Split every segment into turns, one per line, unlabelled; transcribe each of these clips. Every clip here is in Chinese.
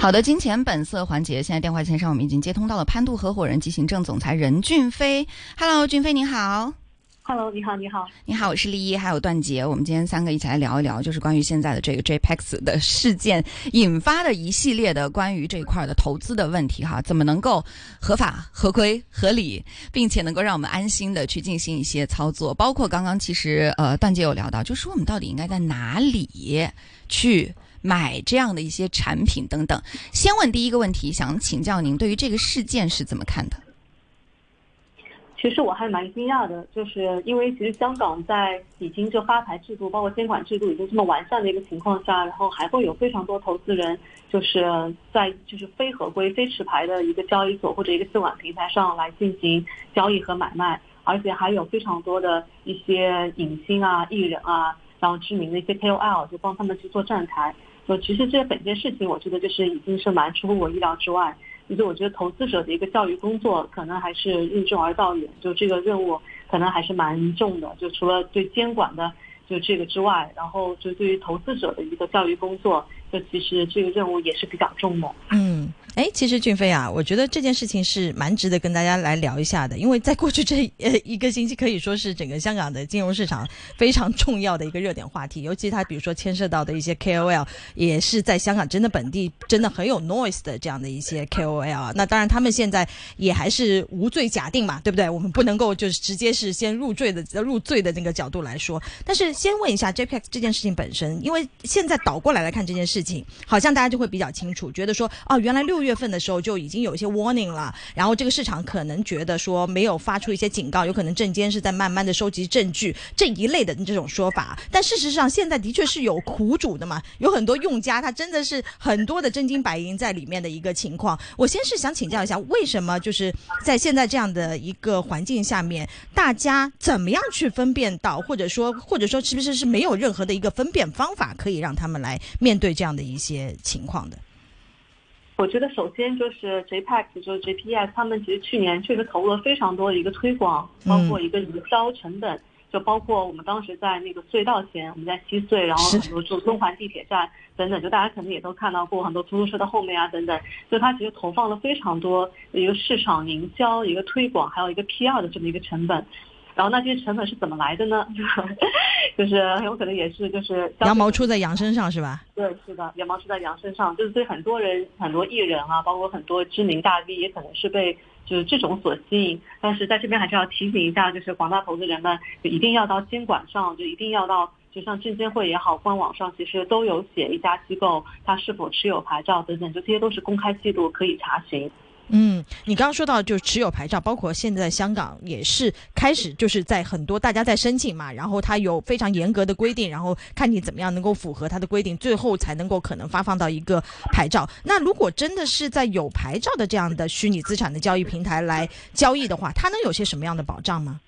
好的，金钱本色环节，现在电话线上我们已经接通到了潘度合伙人及行政总裁任俊飞。Hello，俊飞你好。
Hello，你好，你好，
你好，我是丽一，还有段杰，我们今天三个一起来聊一聊，就是关于现在的这个 JPEX 的事件引发的一系列的关于这一块的投资的问题哈，怎么能够合法、合规、合理，并且能够让我们安心的去进行一些操作，包括刚刚其实呃段杰有聊到，就是我们到底应该在哪里去。买这样的一些产品等等，先问第一个问题，想请教您对于这个事件是怎么看的？
其实我还蛮惊讶的，就是因为其实香港在已经就发牌制度，包括监管制度已经这么完善的一个情况下，然后还会有非常多投资人就是在就是非合规、非持牌的一个交易所或者一个资管平台上来进行交易和买卖，而且还有非常多的一些影星啊、艺人啊，然后知名的一些 KOL 就帮他们去做站台。就其实这本件事情，我觉得就是已经是蛮出乎我意料之外。就是我觉得投资者的一个教育工作，可能还是任重而道远。就这个任务，可能还是蛮重的。就除了对监管的就这个之外，然后就对于投资者的一个教育工作，就其实这个任务也是比较重的。
嗯。哎，其实俊飞啊，我觉得这件事情是蛮值得跟大家来聊一下的，因为在过去这呃一个星期，可以说是整个香港的金融市场非常重要的一个热点话题。尤其它比如说牵涉到的一些 KOL，也是在香港真的本地真的很有 noise 的这样的一些 KOL。那当然，他们现在也还是无罪假定嘛，对不对？我们不能够就是直接是先入罪的入罪的那个角度来说。但是先问一下 JPEX 这件事情本身，因为现在倒过来来看这件事情，好像大家就会比较清楚，觉得说哦，原来六月。月份的时候就已经有一些 warning 了，然后这个市场可能觉得说没有发出一些警告，有可能证监是在慢慢的收集证据这一类的这种说法。但事实上现在的确是有苦主的嘛，有很多用家他真的是很多的真金白银在里面的一个情况。我先是想请教一下，为什么就是在现在这样的一个环境下面，大家怎么样去分辨到，或者说 或者说是不是是没有任何的一个分辨方法可以让他们来面对这样的一些情况的？
我觉得首先就是 JPEX，就是 JPS，他们其实去年确实投入了非常多的一个推广，包括一个营销成本，就包括我们当时在那个隧道前，我们在西隧，然后很多就东环地铁站等等，就大家可能也都看到过很多出租车的后面啊等等，就它其实投放了非常多一个市场营销、一个推广，还有一个 PR 的这么一个成本。然后那这些成本是怎么来的呢？就是很有可能也是就是
羊毛出在羊身上是吧？
对，是的，羊毛出在羊身上，就是对很多人、很多艺人啊，包括很多知名大 V，也可能是被就是这种所吸引。但是在这边还是要提醒一下，就是广大投资人们，就一定要到监管上，就一定要到，就像证监会也好，官网上其实都有写一家机构它是否持有牌照等等，就这些都是公开记录可以查询。
嗯，你刚刚说到就是持有牌照，包括现在香港也是开始就是在很多大家在申请嘛，然后它有非常严格的规定，然后看你怎么样能够符合它的规定，最后才能够可能发放到一个牌照。那如果真的是在有牌照的这样的虚拟资产的交易平台来交易的话，它能有些什么样的保障吗？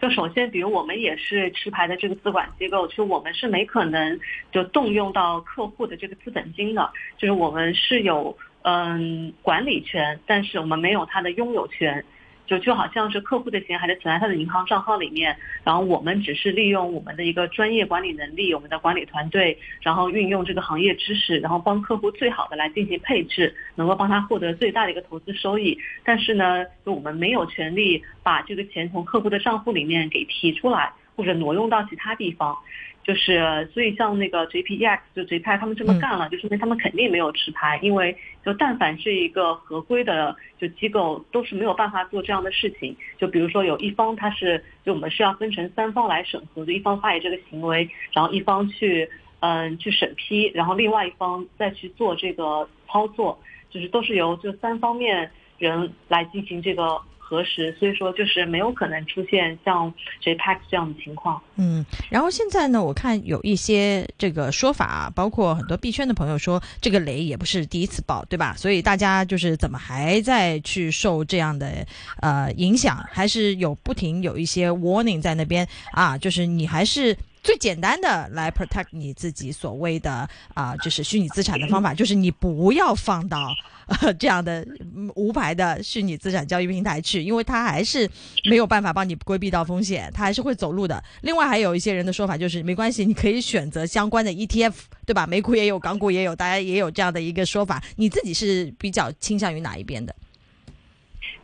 就首先，比如我们也是持牌的这个资管机构，其实我们是没可能就动用到客户的这个资本金的，就是我们是有。嗯，管理权，但是我们没有它的拥有权，就就好像是客户的钱还是存在他的银行账号里面，然后我们只是利用我们的一个专业管理能力，我们的管理团队，然后运用这个行业知识，然后帮客户最好的来进行配置，能够帮他获得最大的一个投资收益。但是呢，就我们没有权利把这个钱从客户的账户里面给提出来，或者挪用到其他地方。就是，所以像那个 JPEX 就 JPEX 他们这么干了，就说明他们肯定没有持牌，因为就但凡是一个合规的就机构，都是没有办法做这样的事情。就比如说有一方他是，就我们是要分成三方来审核，就一方发起这个行为，然后一方去嗯去审批，然后另外一方再去做这个操作，就是都是由就三方面人来进行这个。核实，所以说就是没有可能出现像 JPEX 这样的情况。
嗯，然后现在呢，我看有一些这个说法，包括很多币圈的朋友说，这个雷也不是第一次爆，对吧？所以大家就是怎么还在去受这样的呃影响，还是有不停有一些 warning 在那边啊，就是你还是。最简单的来 protect 你自己所谓的啊，就是虚拟资产的方法，就是你不要放到呃这样的无牌的虚拟资产交易平台去，因为它还是没有办法帮你规避到风险，它还是会走路的。另外还有一些人的说法就是没关系，你可以选择相关的 ETF，对吧？美股也有，港股也有，大家也有这样的一个说法。你自己是比较倾向于哪一边的？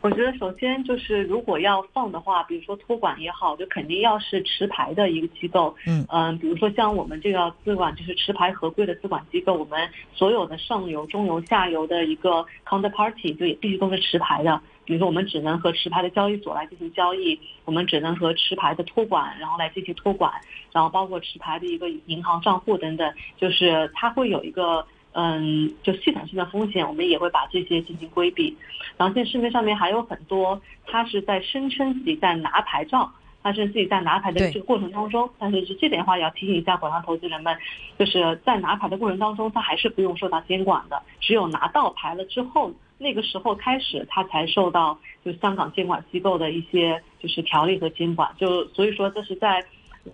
我觉得首先就是，如果要放的话，比如说托管也好，就肯定要是持牌的一个机构。
嗯
嗯，比如说像我们这个资管，就是持牌合规的资管机构，我们所有的上游、中游、下游的一个 counterparty 就也必须都是持牌的。比如说，我们只能和持牌的交易所来进行交易，我们只能和持牌的托管，然后来进行托管，然后包括持牌的一个银行账户等等，就是它会有一个。嗯，就系统性的风险，我们也会把这些进行规避。然后现在市面上面还有很多，他是在声称自己在拿牌照，他是自己在拿牌的这个过程当中，但是是这点的话也要提醒一下广大投资人们，就是在拿牌的过程当中，他还是不用受到监管的，只有拿到牌了之后，那个时候开始他才受到就香港监管机构的一些就是条例和监管。就所以说这是在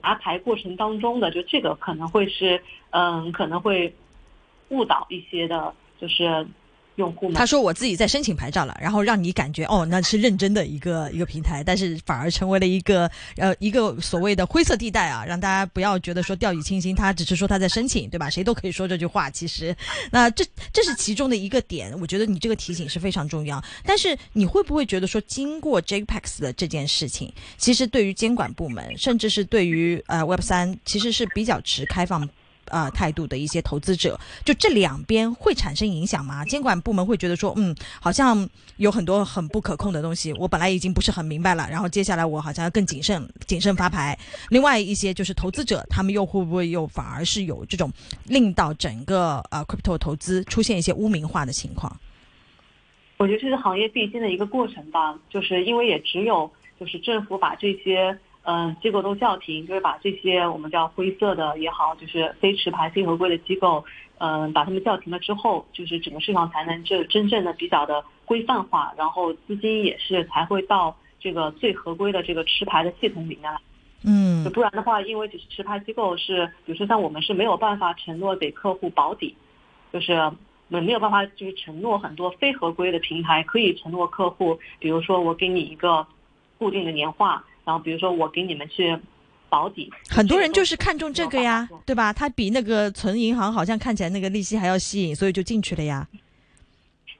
拿牌过程当中的，就这个可能会是嗯可能会。误导一些的，就是用户们。
他说我自己在申请牌照了，然后让你感觉哦，那是认真的一个 一个平台，但是反而成为了一个呃一个所谓的灰色地带啊，让大家不要觉得说掉以轻心，他只是说他在申请，对吧？谁都可以说这句话，其实，那这 这是其中的一个点，我觉得你这个提醒是非常重要。但是你会不会觉得说，经过 JPEX 的这件事情，其实对于监管部门，甚至是对于呃 Web 三，其实是比较持开放。呃，态度的一些投资者，就这两边会产生影响吗？监管部门会觉得说，嗯，好像有很多很不可控的东西，我本来已经不是很明白了，然后接下来我好像要更谨慎，谨慎发牌。另外一些就是投资者，他们又会不会又反而是有这种令到整个呃 crypto 投资出现一些污名化的情况？
我觉得这是行业必经的一个过程吧，就是因为也只有就是政府把这些。嗯，机构都叫停，就是把这些我们叫灰色的也好，就是非持牌、非合规的机构，嗯，把他们叫停了之后，就是整个市场才能就真正的比较的规范化，然后资金也是才会到这个最合规的这个持牌的系统里面来。
嗯，
不然的话，因为只是持牌机构是，比如说像我们是没有办法承诺给客户保底，就是我们没有办法就是承诺很多非合规的平台可以承诺客户，比如说我给你一个固定的年化。然后比如说我给你们去保底，
很多人就是看中这个呀，对吧？它比那个存银行好像看起来那个利息还要吸引，所以就进去了呀。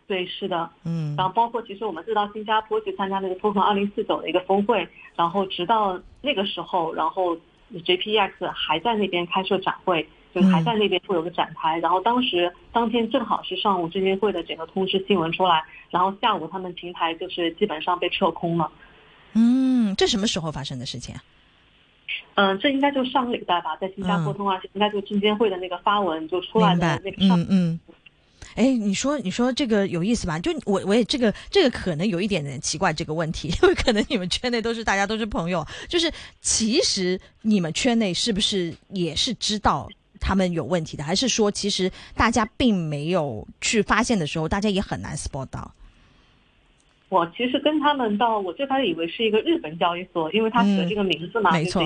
对，是的，
嗯。
然后包括其实我们是到新加坡去参加那个 Token 二零四九的一个峰会，然后直到那个时候，然后 JPX 还在那边开设展会，就还在那边会有个展台。然后当时当天正好是上午证监会的整个通知新闻出来，然后下午他们平台就是基本上被撤空了。
嗯，这什么时候发生的事情啊？
嗯，这应该就上个礼拜吧，在新加坡通话，应该就证监会的那个发文就出来的那个上。
嗯嗯。哎，你说你说这个有意思吧？就我我也这个这个可能有一点点奇怪这个问题，因为可能你们圈内都是大家都是朋友，就是其实你们圈内是不是也是知道他们有问题的，还是说其实大家并没有去发现的时候，大家也很难 spot 到？
我其实跟他们到，我最开始以为是一个日本交易所，因为他取了这个名字嘛，
没错。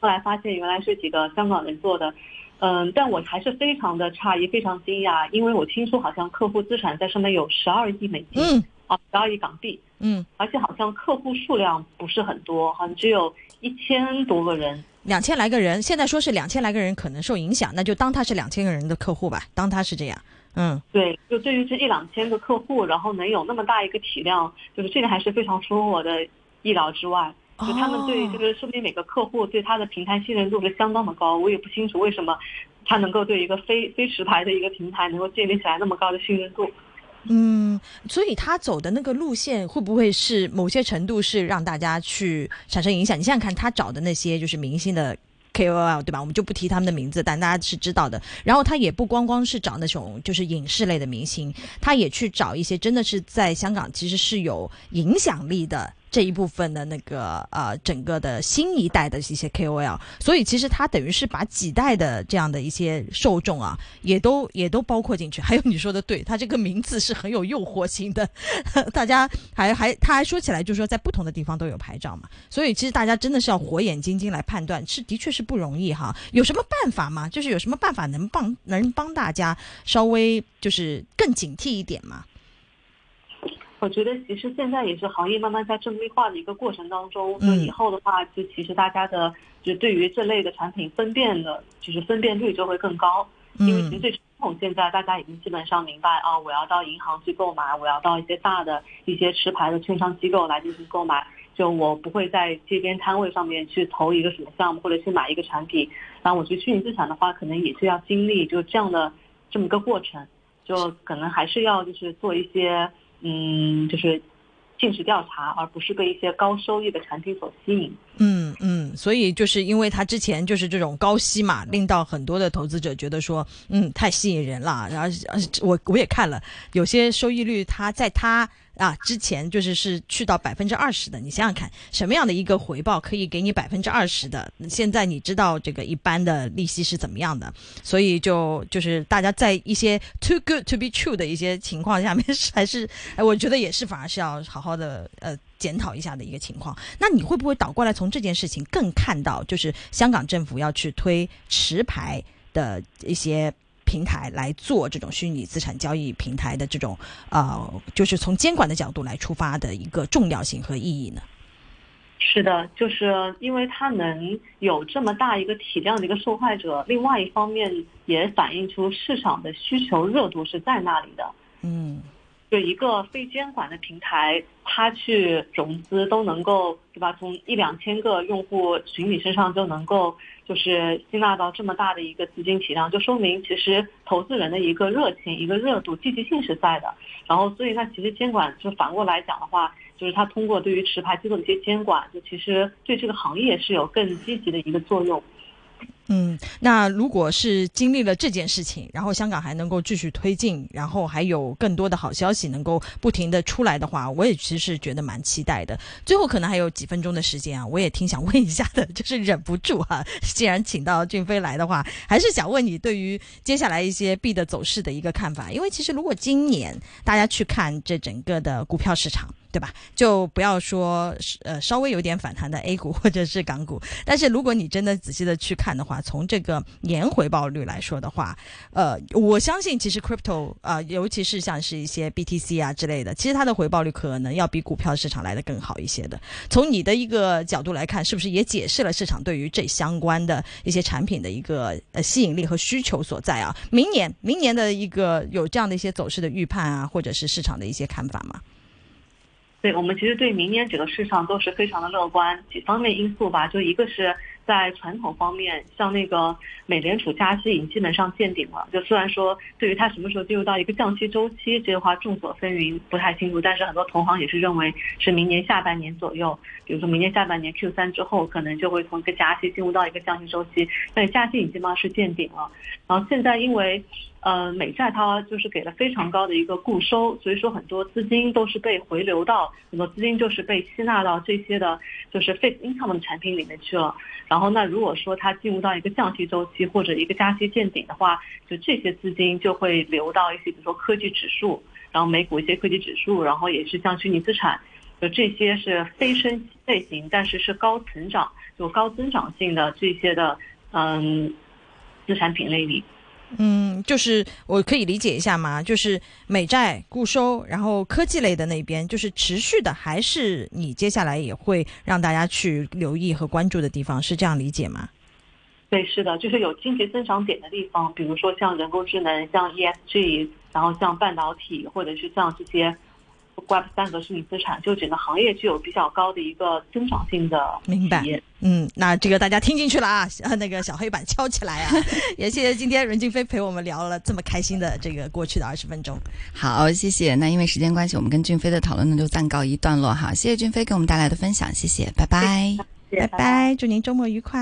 后来发现原来是几个香港人做的，嗯，但我还是非常的诧异，非常惊讶，因为我听说好像客户资产在上面有十二亿美金，
嗯，
啊，十二亿港币，
嗯，
而且好像客户数量不是很多，好像只有一千多个人，
两千来个人，现在说是两千来个人可能受影响，那就当他是两千个人的客户吧，当他是这样。嗯，
对，就对于这一两千个客户，然后能有那么大一个体量，就是这个还是非常出乎我的意料之外。就他们对这个，说不定每个客户对他的平台信任度是相当的高。我也不清楚为什么他能够对一个非非持牌的一个平台能够建立起来那么高的信任度。
嗯，所以他走的那个路线会不会是某些程度是让大家去产生影响？你想想看，他找的那些就是明星的。KOL 对吧？我们就不提他们的名字，但大家是知道的。然后他也不光光是找那种就是影视类的明星，他也去找一些真的是在香港其实是有影响力的这一部分的那个呃整个的新一代的一些 KOL，所以其实它等于是把几代的这样的一些受众啊，也都也都包括进去。还有你说的对，它这个名字是很有诱惑性的，大家还还他还说起来就是说在不同的地方都有牌照嘛，所以其实大家真的是要火眼金睛来判断，是的确是不容易哈。有什么办法吗？就是有什么办法能帮能帮大家稍微就是更警惕一点吗？
我觉得其实现在也是行业慢慢在正规化的一个过程当中，就以后的话，就其实大家的就对于这类的产品分辨的，就是分辨率就会更高。因为其实最传统现在大家已经基本上明白啊，我要到银行去购买，我要到一些大的一些持牌的券商机构来进行购买，就我不会在街边摊位上面去投一个什么项目或者去买一个产品。然后我觉得虚拟资产的话，可能也是要经历就这样的这么个过程，就可能还是要就是做一些。嗯，就是尽职调查，而不是被一些高收益的产品所吸引。
嗯嗯，所以就是因为他之前就是这种高息嘛，令到很多的投资者觉得说，嗯，太吸引人了。然后我我也看了，有些收益率，它在它。啊，之前就是是去到百分之二十的，你想想看，什么样的一个回报可以给你百分之二十的？现在你知道这个一般的利息是怎么样的，所以就就是大家在一些 too good to be true 的一些情况下面，还是哎，我觉得也是反而是要好好的呃检讨一下的一个情况。那你会不会倒过来从这件事情更看到，就是香港政府要去推持牌的一些？平台来做这种虚拟资产交易平台的这种，呃，就是从监管的角度来出发的一个重要性和意义呢？
是的，就是因为它能有这么大一个体量的一个受害者，另外一方面也反映出市场的需求热度是在那里的。
嗯。
就一个非监管的平台，它去融资都能够，对吧？从一两千个用户群体身上就能够，就是吸纳到这么大的一个资金体量，就说明其实投资人的一个热情、一个热度、积极性是在的。然后，所以它其实监管就反过来讲的话，就是它通过对于持牌机构的一些监管，就其实对这个行业是有更积极的一个作用。
嗯，那如果是经历了这件事情，然后香港还能够继续推进，然后还有更多的好消息能够不停的出来的话，我也其实觉得蛮期待的。最后可能还有几分钟的时间啊，我也挺想问一下的，就是忍不住哈，既然请到俊飞来的话，还是想问你对于接下来一些币的走势的一个看法。因为其实如果今年大家去看这整个的股票市场。对吧？就不要说呃稍微有点反弹的 A 股 或者是港股，但是如果你真的仔细的去看的话，从这个年回报率来说的话，呃，我相信其实 crypto 啊，尤其是像是一些 BTC 啊之类的，其实它的回报率可能要比股票市场来的更好一些的。从你的一个角度来看，是不是也解释了市场对于这相关的一些产品的一个呃吸引力和需求所在啊？明年明年的一个有这样的一些走势的预判啊，或者是市场的一些看法吗？
对我们其实对明年整个市场都是非常的乐观，几方面因素吧，就一个是。在传统方面，像那个美联储加息已经基本上见顶了。就虽然说对于它什么时候进入到一个降息周期，这个话众所纷纭，不太清楚。但是很多同行也是认为是明年下半年左右，比如说明年下半年 Q 三之后，可能就会从一个加息进入到一个降息周期。但加息已经基本上是见顶了。然后现在因为呃美债它就是给了非常高的一个固收，所以说很多资金都是被回流到很多资金就是被吸纳到这些的就是 fixed income 的产品里面去了。然后，那如果说它进入到一个降息周期或者一个加息见顶的话，就这些资金就会流到一些，比如说科技指数，然后美股一些科技指数，然后也是像虚拟资产，就这些是非升类型，但是是高成长、就高增长性的这些的嗯资产品类里。
嗯，就是我可以理解一下吗？就是美债固收，然后科技类的那边就是持续的，还是你接下来也会让大家去留意和关注的地方，是这样理解吗？
对，是的，就是有经济增长点的地方，比如说像人工智能、像 ESG，然后像半导体，或者是像这些。Web 三和虚拟资产，就整个行业具有比较高的一个增长性的
明白，嗯，那这个大家听进去了啊，那个小黑板敲起来啊！也谢谢今天任静飞陪我们聊了这么开心的这个过去的二十分钟。
好，谢谢。那因为时间关系，我们跟俊飞的讨论呢就暂告一段落哈。谢谢俊飞给我们带来的分享，谢谢，拜拜，
拜拜，祝您周末愉快。